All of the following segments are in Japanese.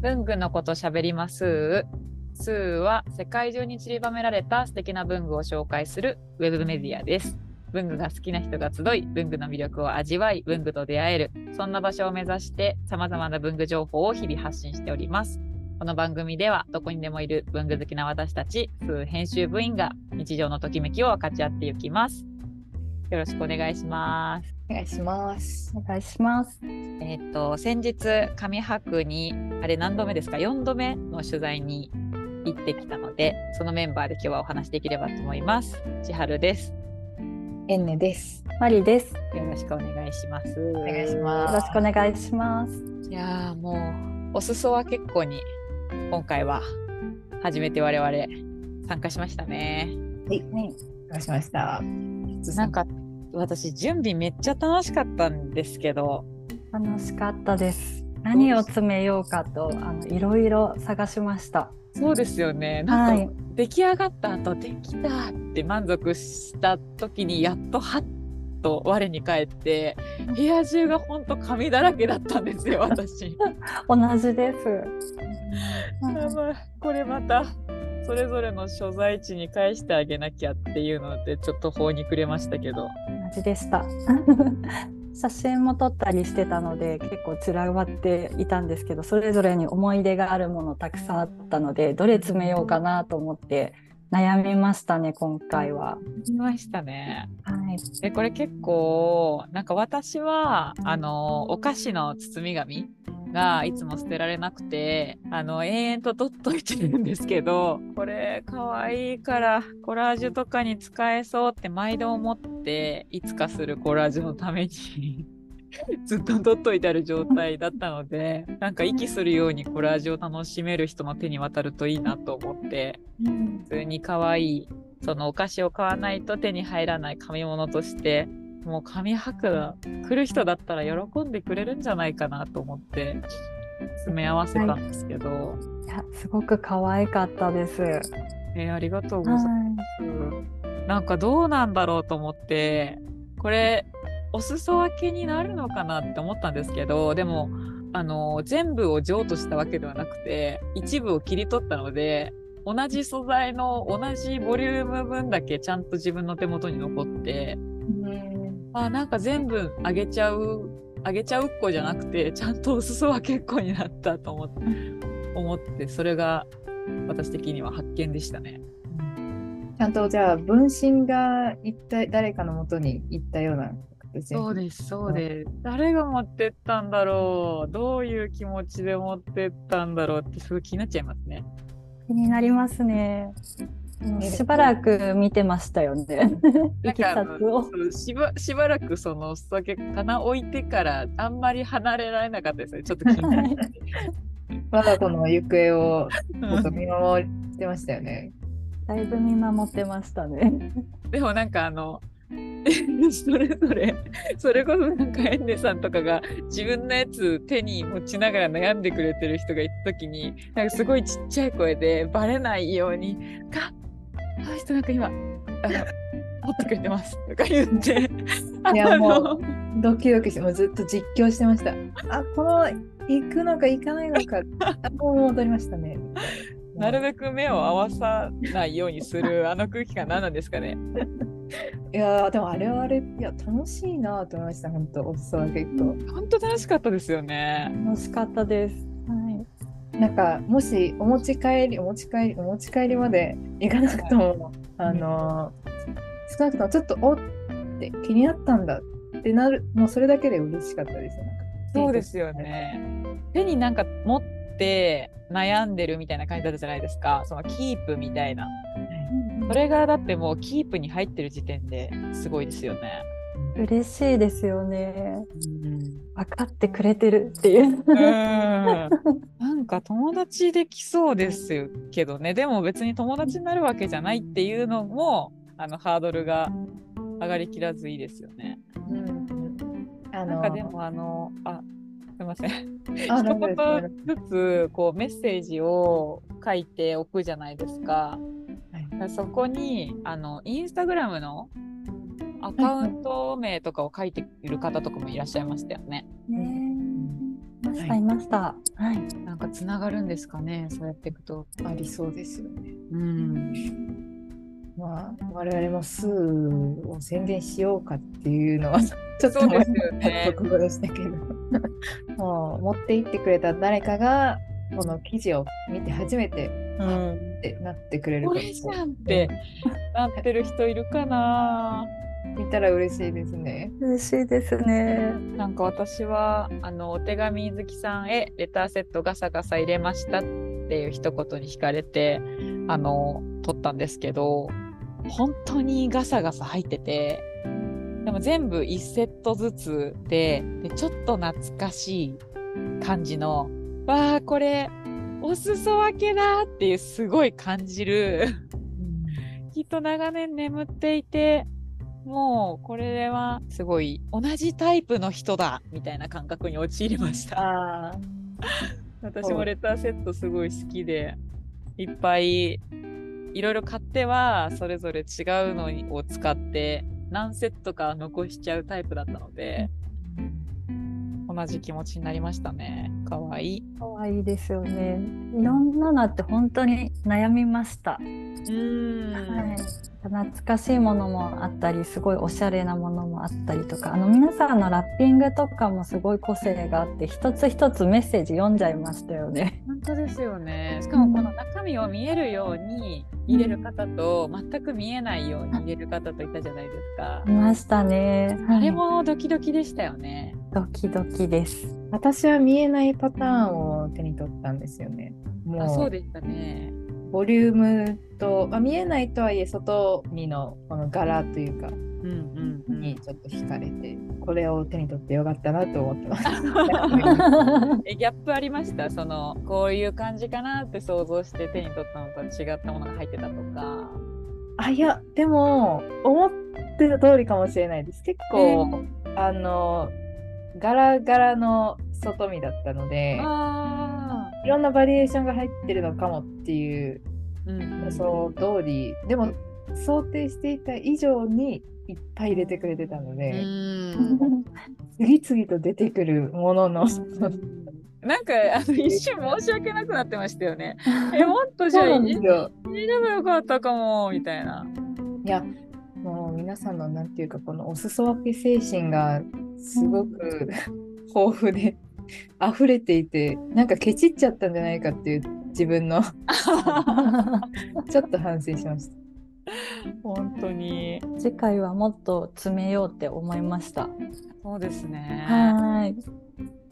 文具のこと喋りますスーは世界中に散りばめられた素敵な文具を紹介するウェブメディアです。文具が好きな人が集い、文具の魅力を味わい、文具と出会える、そんな場所を目指して様々な文具情報を日々発信しております。この番組ではどこにでもいる文具好きな私たち、スー編集部員が日常のときめきを分かち合っていきます。よろしくお願いします。お願いします。お願いします。えっ、と先日上白にあれ何度目ですか？4度目の取材に行ってきたのでそのメンバーで今日はお話しできればと思います。千春です。エンネです。マリです。よろしくお願いします。おお願いしよます。ろしくお願いします。いやーもうお裾は結構に今回は初めて我々参加しましたね。はい、はい、お願いしました。なんか私準備めっちゃ楽しかったんですけど楽しかったです。何を詰めようかとあのいろいろ探しました。そうですよねなんか、はい。出来上がった後できたって満足した時にやっとハッと我に返って部屋中がほんと紙だらけだったんですよ私。同じです。やばいこれまたそれぞれの所在地に返してあげなきゃっていうのでちょっと法にくれましたけど同じでした。写真も撮ったりしてたので結構散らばっていたんですけどそれぞれに思い出があるものたくさんあったのでどれ詰めようかなと思って悩みましたね今回は。見ましたね。はい。でこれ結構なんか私はあのお菓子の包み紙がいつも捨てられなくてあの延々と取っといてるんですけどこれかわいいからコラージュとかに使えそうって毎度思っていつかするコラージュのために ずっと取っといてある状態だったのでなんか息するようにコラージュを楽しめる人の手に渡るといいなと思って普通に可愛いそのお菓子を買わないと手に入らない紙物としてもう紙白来る人だったら喜んでくれるんじゃないかなと思って詰め合わせたんですけど、い。やすごく可愛かったです。はえーありがとうございます、なんかどうなんだろうと思ってこれお裾分けになるのかなって思ったんですけどでもあの全部を譲渡したわけではなくて一部を切り取ったので同じ素材の同じボリューム分だけちゃんと自分の手元に残ってあなんか全部あげちゃうあげちゃうっこじゃなくてちゃんとお裾分けっこになったと思って思ってそれが私的には発見でしたね。ちゃんとじゃあ分身が一体誰かのもとに行ったような形そうです、そうです。誰が持ってったんだろうどういう気持ちで持ってったんだろうってすごい気になっちゃいますね。気になりますね。しばらく見てましたよね。いきさつを。そうしばしばらくそのお酒棚置いてからあんまり離れられなかったですね。ちょっと気になって。我が子の行方を見守ってましたよね。だいぶ見守ってましたね。でもなんかあの それぞれそれこそなんかエンネさんとかが自分のやつ手に持ちながら悩んでくれてる人がいた時になんかすごいちっちゃい声でバレないように「かあの人なんか今あの持ってくれてます」とか言っていやもうドキドキしてもうずっと実況してました。あこの行くのか行かないのか あもう戻りましたね。なるべく目を合わさないようにするあの空気感何なんですかね いやーでもあれはあれいや楽しいなと思いました本当お裾分けと。本当楽しかったですよね。楽しかったです。はい。なんかもしお持ち帰りお持ち帰りお持ち帰りまで行かなくとも、あのー少なくともちょっとおって気になったんだってなるもうそれだけで嬉しかったですそうですよね。手になんか持って悩んでるみたいな感じだったじゃないですか。そのキープみたいな。それがだってもうキープに入ってる時点ですごいですよね。嬉しいですよね。分かってくれてるっていう。うん。なんか友達できそうですけどね。でも別に友達になるわけじゃないっていうのもあのハードルが上がりきらずいいですよね。うんあのなんかでもあのあすいません。あ一言ずつこうメッセージを書いておくじゃないですか。そこにあのインスタグラムのアカウント名とかを書いている方とかもいらっしゃいましたよね。ね使いました。はい。なんかつながるんですかね、そうやっていくと。ありそうですよね。うん。まあ、我々もスーを宣伝しようかっていうのは、ちょっとそうですよねところでしたけど、もう持って行ってくれた誰かが、この記事を見て初めて、うん。ってなってくれるこかもれじゃんってなってる人いるかな。見たら嬉しいですね。嬉しいですね。なんか私はあのお手紙好きさんへレターセットガサガサ入れましたっていう一言に惹かれてあの撮ったんですけど本当にガサガサ入っててでも全部1セットずつででちょっと懐かしい感じのわあこれお裾分けだっていうすごい感じるきっと長年眠っていてもうこれはすごい同じタイプの人だみたいな感覚に陥りました。私もレターセットすごい好きでいっぱいいろいろ買ってはそれぞれ違うのを使って何セットか残しちゃうタイプだったので同じ気持ちになりましたね。かわいい。可愛いですよね。いろんなのあって本当に悩みました。うーんはい。懐かしいものもあったり、すごいおしゃれなものもあったりとか、あの皆さんのラッピングとかもすごい個性があって、一つ一つメッセージ読んじゃいましたよね。本当ですよね。しかもこの中身を見えるように入れる方と、全く見えないように入れる方といたじゃないですかい。ましたね。あれはいもドキドキでしたよね。ドキドキです。私は見えないパターンを手に取ったんですよね。もあ、そうでしたね。ボリュームと、まあ、見えないとはいえ外見のこの柄というかうんうんうん。にちょっと惹かれて、これを手に取ってよかったなと思ってます。えギャップありました？そのこういう感じかなって想像して手に取ったのと違ったものが入ってたとか。あいやでも思ってた通りかもしれないです。結構、あの柄柄の外見だったのであいろんなバリエーションが入ってるのかもっていう予想通りでも想定していた以上にいっぱい入れてくれてたのうで、ん次々と出てくるもののなんかあの一瞬申し訳なくなってましたよね。えもっとじゃあ入ですよ。れればよかったかもみたいな。いや皆さんのなんていうかこのお裾分け精神がすごく豊富で 溢れていてなんかケチっちゃったんじゃないかっていう自分の ちょっと反省しました。本当に次回はもっと詰めようって思いました。そうですね。はい。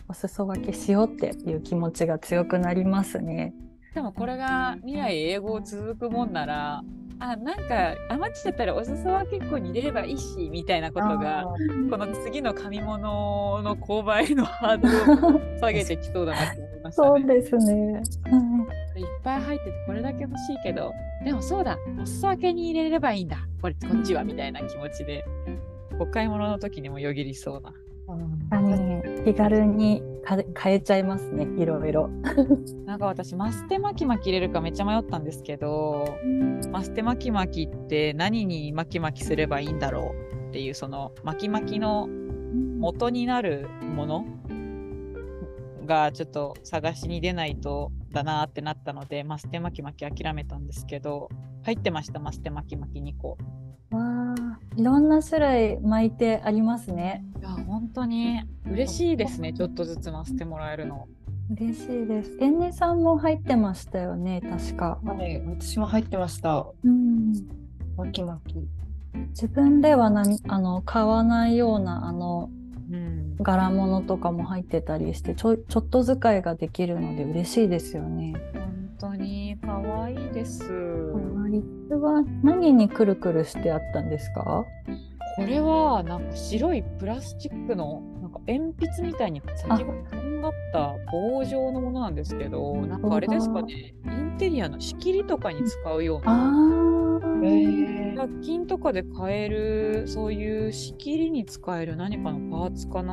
お裾分けしようっていう気持ちが強くなりますね。でもこれが未来英語続くもんならあなんか余っちゃったらお裾分けっこに入れればいいしみたいなことがこの次の紙物の購買のハードルを 下げてきそうだなって思いましたね。そうですね。いっぱい入っててこれだけ欲しいけどでもそうだお裾分けに入れればいいんだこれこっちはみたいな気持ちでお買い物の時にもよぎりそうな。あの気軽にか変えちゃいますね。いろいろ。なんか私マステ巻き巻き入れるかめっちゃ迷ったんですけどマステ巻き巻きって何に巻き巻きすればいいんだろうっていうその巻き巻きの元になるものがちょっと探しに出ないとだなってなったのでマステ巻き巻き諦めたんですけど入ってましたマステ巻き巻き2個。わあ、いろんな種類巻いてありますね。いや本当に嬉しいですねちょっとずつマステもらえるの。嬉しいです。エンネさんも入ってましたよね、確か。はい、私も入ってました。うん。巻き巻き。自分では何あの買わないようなあのうん、柄物とかも入ってたりしてちょちょっと使いができるので嬉しいですよね。本当に可愛いです。かわいい。これは何にくるくるしてあったんですか？これはなんか白いプラスチックのなんか鉛筆みたいに先がとんがった棒状のものなんですけどなんかあれですかね？インテリアの仕切りとかに使うようあなあ。えー、100均とかで買えるそういう仕切りに使える何かのパーツかな？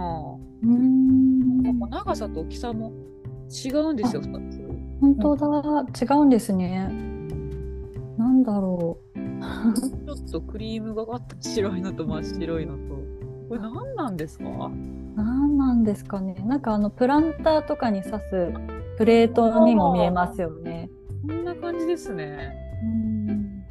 うーん。なんか長さと大きさも違うんですよ2つ。本当だ、違うんですね。なんだろう。ちょっとクリームがかった白いのと真っ白いのとこれ何なんですか？何なんですかね。なんかあのプランターとかに刺すプレートにも見えますよね。こんな感じですね。うん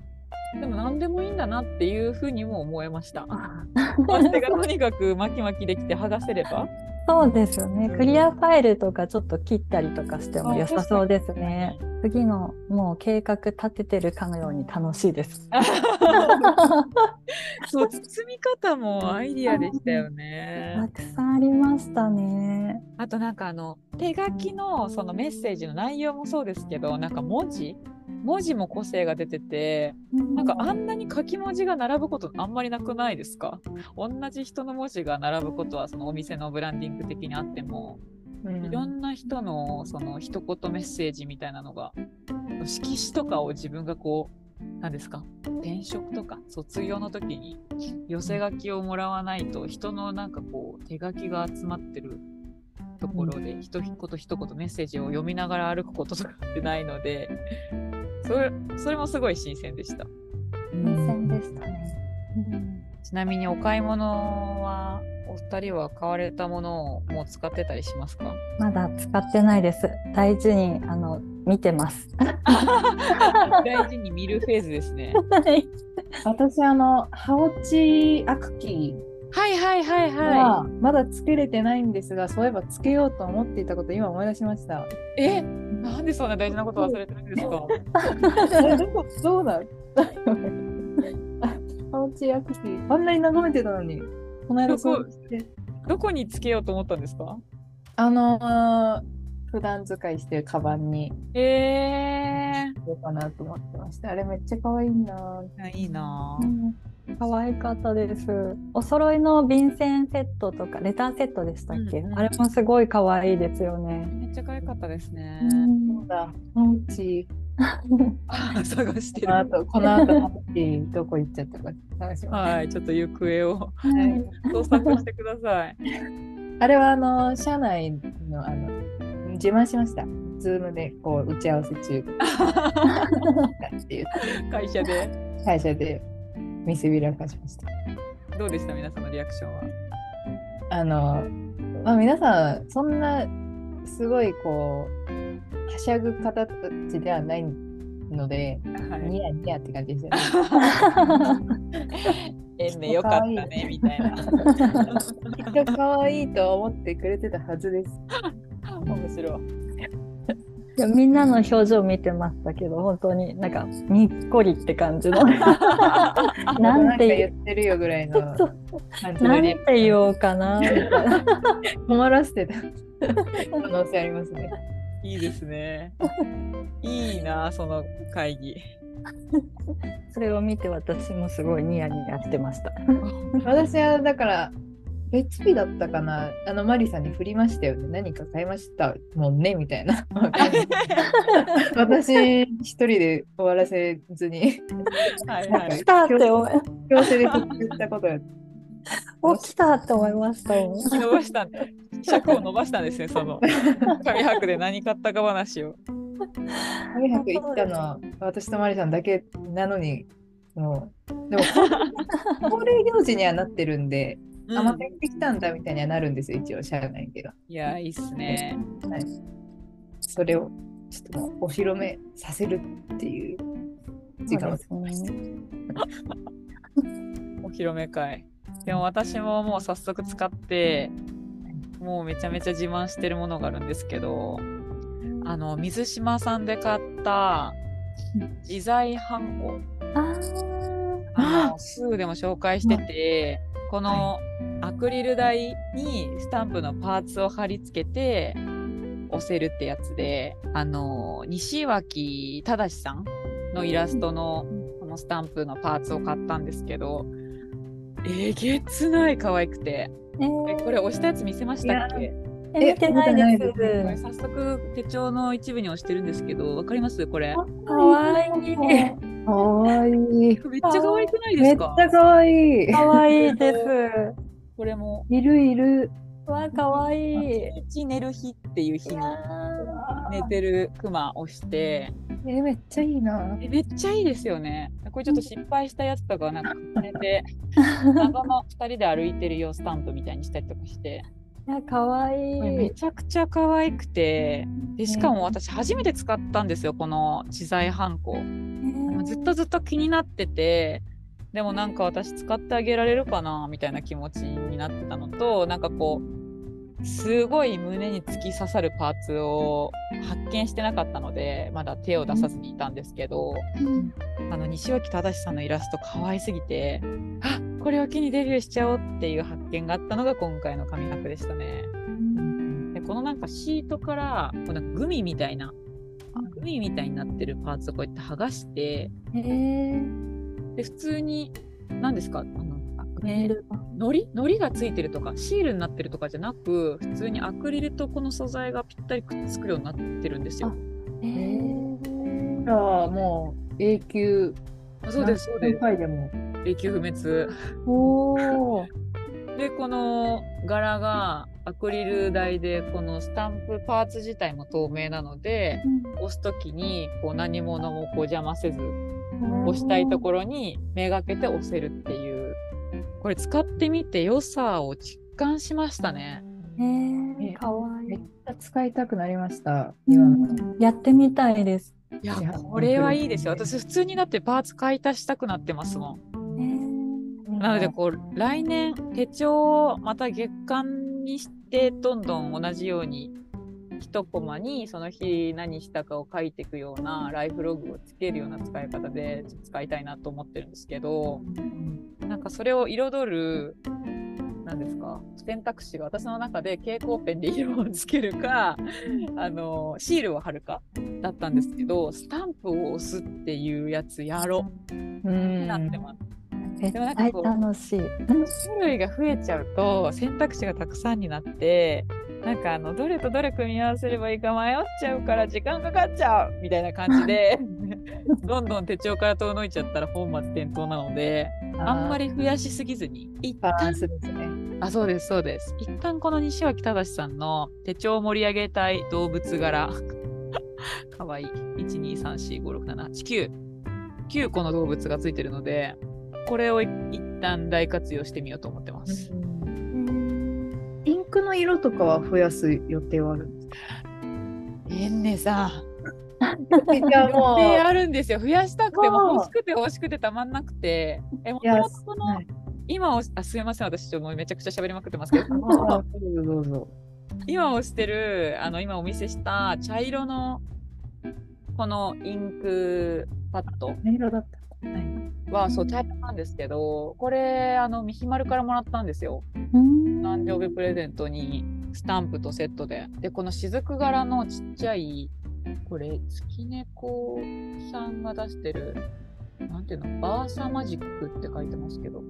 でも何でもいいんだなっていうふうにも思えました。マステがとにかく巻き巻きできて剥がせれば。そうですよね。クリアファイルとかちょっと切ったりとかしても良さそうですね。次のもう計画立ててるかのように楽しいです。そう包み方もアイディアでしたよたね。くさんありましたね。あとなんかあの手書きのそのメッセージの内容もそうですけどなんか文字文字も個性が出ててなんかあんなに書き文字が並ぶことあんまりなくないですか？同じ人の文字が並ぶことはそのお店のブランディング的にあってもいろんな人のその一言メッセージみたいなのが色紙とかを自分がこう何ですか？転職とか卒業の時に寄せ書きをもらわないと人のなんかこう手書きが集まってるところで一言一言メッセージを読みながら歩くこととかってないのでそれそれもすごい新鮮でした。新鮮でしたね。ちなみにお買い物はお二人は買われたものをもう使ってたりしますか？まだ使ってないです。大事にあの見てます。大事に見るフェーズですね。私、あの、ハオチアクキはいはいはいーははまだつけれてないんですが、そういえばつけようと思っていたこと今思い出しました。い。え？なんでそんな大事なこと忘れてるんですか？えどこどうだハオチアクキー、あんなに眺めてたのに、この間そうして。どこにつけようと思ったんですか？あのー普段使いしてるカバンにえしようかなと思ってました。あれめっちゃ可愛いな。ー、いいなぁ。うん可愛かったです。お揃いの便箋セットとかレターセットでしたっけ、うんあれもすごい可愛いですよね。めっちゃ可愛かったですね。そうだ、ハオチ。あ 探してる。この後、この後、ハオチどこ行っちゃったか探します。はい、ちょっと行方をはい捜索してください。あれはあの、社内のあの自慢しました。ズームでこう打ち合わせ中 っていう会社で。会社で見せびらかしました。どうでした？皆さんのリアクションは？あの、まあ、皆さん、そんなすごいこう、はしゃぐ方たちではないので、はい。ニヤニヤって感じですよね。えんね、よかったね、みたいな。きっと可愛いと思ってくれてたはずです。面白い。いやみんなの表情見てましたけど本当になんかにっこりって感じの なんて言ってるよぐらいの感じなんで、て言おうかなみたいな。困らせてた可能性ありますね。いいですね。いいな、その会議。それを見て私もすごいニヤニヤしてました。私はだから別日だったかな？あのマリさんに振りましたよね。何か買いましたもんねみたいな。私一人で終わらせずに。はいはい。来。たって思い強制で振ったことが。お来たって思いましたもん。伸ばしたん尺を伸ばしたんですね、その。紙白で何買ったか話を。紙博行ったのは私とマリさんだけなのにもう。でも 恒例行事にはなってるんで、あまた行ってきたんだみたいにはなるんですよ一応社内では。いや、いいっすね。はい、それをちょっともうお披露目させるっていう時間をそうですねお披露目会。でも私ももう早速使って、もうめちゃめちゃ自慢してるものがあるんですけど、あの、水島さんで買った自在ハンコ。あの、すぐでも紹介してて、このアクリル台にスタンプのパーツを貼り付けて押せるってやつで、あの、西脇正さんのイラストのこのスタンプのパーツを買ったんですけど、えげつない可愛くて。ええーこれ押したやつ見せましたっけ？え見てないです。早速手帳の一部に押してるんですけど、わかります？これ。かわいい。かわいい。めっちゃ可愛くないでめっちすかゃかわいい。かわいいです。これも、いるいる。わかわいい。一日寝る日っていう日にあ寝てるクマ押して、えめっちゃいいな。えめっちゃいいですよね。これちょっと失敗したやつとかはなんか重ねて、謎の2人で歩いてるよスタンプみたいにしたりとかして、いや可愛い。めちゃくちゃ可愛くて。でしかも私初めて使ったんですよこの知財ハンコ。ずっとずっと気になってて。でもなんか私使ってあげられるかなみたいな気持ちになってたのとなんかこうすごい胸に突き刺さるパーツを発見してなかったのでまだ手を出さずにいたんですけど、あの西脇正さんのイラスト可愛すぎてあこれを機にデビューしちゃおうっていう発見があったのが今回の紙博でしたね。でこのなんかシートからこのグミみたいなグミみたいになってるパーツをこうやって剥がしてで普通に何ですかあのメール。のりのりがついてるとかシールになってるとかじゃなく普通にアクリルとこの素材がぴったりくっつくようになってるんですよ。へえじゃあもう永久あそうですそうです。回でも永久不滅。おお でこの柄がアクリル台でこのスタンプパーツ自体も透明なので押す時にこう何者もこう邪魔せず押したいところにめがけて押せるっていう。これ使ってみて良さを実感しましたね。へえ可愛めっいちゃ使いたくなりました。今の。やってみたいです。いやいやこれはいいですよ。私普通になってパーツ買い足したくなってますもん。なのでこう来年手帳をまた月間にしてどんどん同じように一コマにその日何したかを書いていくようなライフログをつけるような使い方で使いたいなと思ってるんですけどなんかそれを彩る何ですか選択肢が私の中で蛍光ペンで色をつけるかあのシールを貼るかだったんですけどスタンプを押すっていうやつやろう。うん。なってます。絶でもなんか対こう楽しい。種類が増えちゃうと選択肢がたくさんになってなんかあのどれとどれ組み合わせればいいか迷っちゃうから時間かかっちゃうみたいな感じで どんどん手帳から遠のいちゃったら本末転倒なのであんまり増やしすぎずに一バラン旦スですね。あそうですそうです。一旦この西脇正さんの手帳を盛り上げたい動物柄。かわいい。123456789 9個の動物がついてるのでこれを一旦大活用してみようと思ってます。インクの色とかは増やす予定はあるんですか？えんねさん。じゃああるんですよ。増やしたくても欲しくて欲しくてたまんなくて。え、もともとこの、はい今をあすいません、私ちょっともうめちゃくちゃ喋りまくってますけど、あどうぞ。今押してる、あの、今お見せした茶色のこのインクパッド音色だった。はそう、茶色なんですけど、これ、あの、みひまるからもらったんですよ。うん誕生日プレゼントにスタンプとセットで。で、この雫柄のちっちゃい、これ、月猫さんが出してる、なんていうの、バーサマジックって書いてますけど、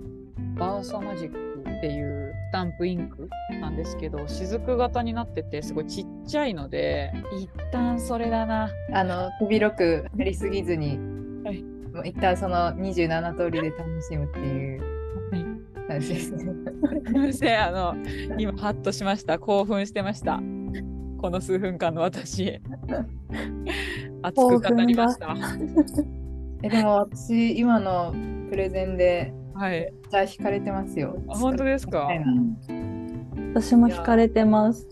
バーサマジックっていうスタンプインクなんですけど、雫型になってて、すごいちっちゃいので、一旦それだな。あの、手広くやりすぎずに、一旦その27通りで楽しむっていうはい感じですね。すみません、あの、今、ハッとしました。興奮してました。この数分間の私。熱く語りました。えでも私、今のプレゼンで、はい。じゃあ惹かれてますよ。あ本当ですか？私も惹かれてます。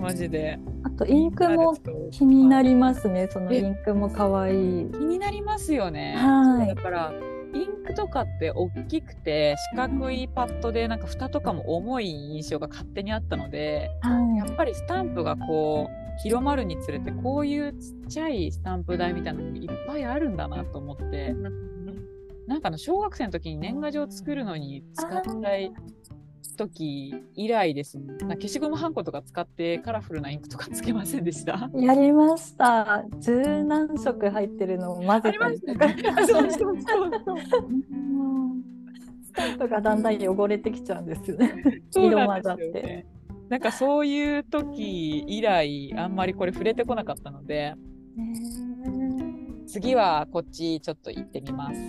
マジで。あとインクも気になりますね。そのインクも可愛い。気になりますよね。はいだから、インクとかって大きくて四角いパッドでなんか蓋とかも重い印象が勝手にあったのでやはっぱりスタンプがこう広まるにつれてこういうちっちゃいスタンプ台みたいなのがいっぱいあるんだなと思ってなんかあの小学生の時に年賀状作るのに使ったい時以来ですね。消しゴムはんことか使ってカラフルなインクとかつけませんでした？い。やりました。十何色入ってるのを混ぜたりとか。あ そうそうそううんスタンプがだんだん汚れてきちゃうんですよね。色混ざって。ね。なんかそういう時以来あんまりこれ触れてこなかったので次はこっちちょっと行ってみます。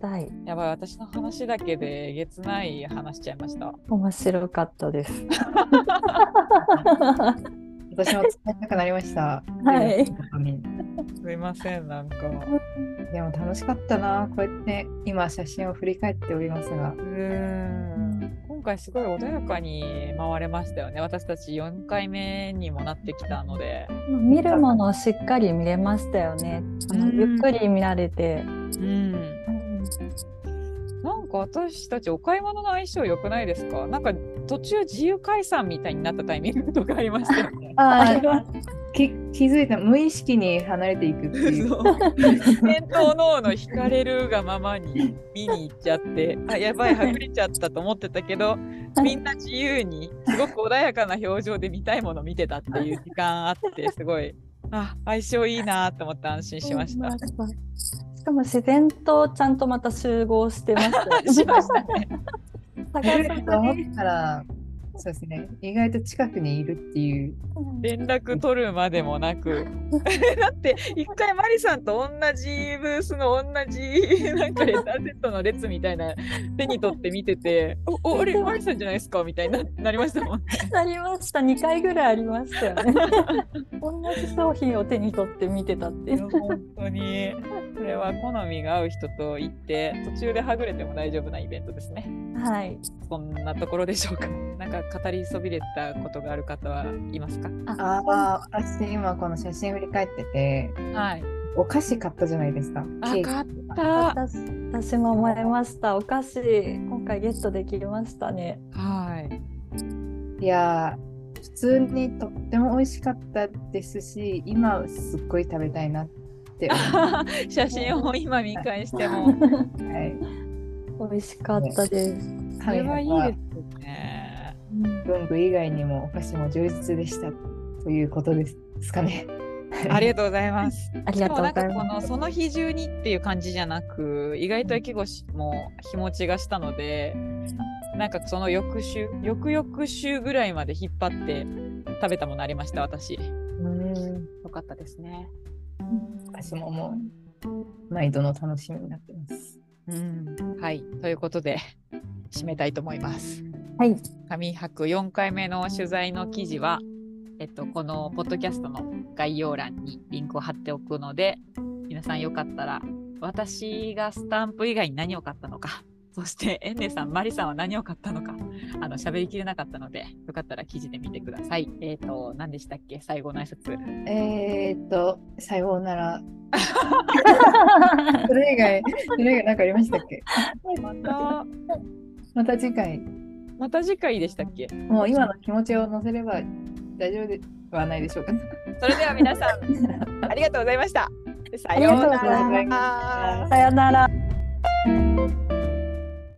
たい。やばい私の話だけでえげつない話しちゃいました。面白かったです。私も使いたくなりました。はいすいませんなんか。でも楽しかったな。こうやって今写真を振り返っておりますがう。ーん今回すごい穏やかに回れましたよね。私たち4回目にもなってきたので。見るものをしっかり見れましたよね。あのうんゆっくり見られて。か私たちお買い物の相性良くないですか？なんか途中自由解散みたいになったタイミングとかありましたよね。あ気づいた無意識に離れていくっていう。そう先頭脳の惹かれるがままに見に行っちゃってあやばいはぐれちゃったと思ってたけどみんな自由にすごく穏やかな表情で見たいもの見てたっていう時間あってすごいあ相性いいなと思って安心しました。しかも自然とちゃんとまた集合してましたよね。しましたね。ら、そうですね。意外と近くにいるっていう。連絡取るまでもなく だって一回マリさんと同じブースの同じ なんかレターセットの列みたいな手に取って見てて「おおあれマリさんじゃないですか?」みたいにななりましたもんね。なりました。2回ぐらいありましたよね。同じ商品を手に取って見てたっていう。本当にこれは好みが合う人と行って途中ではぐれても大丈夫なイベントですね。はい。そんなところでしょうか。なんか語りそびれたことがある方はいますか？ああ、私今この写真振り返ってて、はい。お菓子買ったじゃないですか。あ買った。私私も思いました。お菓子今回ゲットできましたね。はい。いやー、普通にとっても美味しかったですし、今すっごい食べたいなって思 写真を今見返しても。う。はい。美味しかったです。それはいいはいですね。文具以外にもお菓子も充実でしたということですかね。ありがとうございます。ありがとうなんかこの。その日中にっていう感じじゃなく、意外と駅越しも日持ちがしたので、なんかその翌週、翌々週ぐらいまで引っ張って食べたものありました、私。うん。よかったですね。私ももう毎度の楽しみになってます。うん。はい。ということで、締めたいと思います。はい。紙博4回目の取材の記事は、えっと、このポッドキャストの概要欄にリンクを貼っておくので、皆さんよかったら、私がスタンプ以外に何を買ったのか、そしてエンネさん、マリさんは何を買ったのか、あの喋りきれなかったので、よかったら記事で見てください。えっ、と、何でしたっけ？最後の挨拶。えー、っと、さようなら。それ以外、それ以外何かありましたっけ？また、また次回、また次回でしたっけ？もう今の気持ちを乗せれば大丈夫ではないでしょうか。それでは皆さん、ありがとうございました。さありがとうございまますさよなら。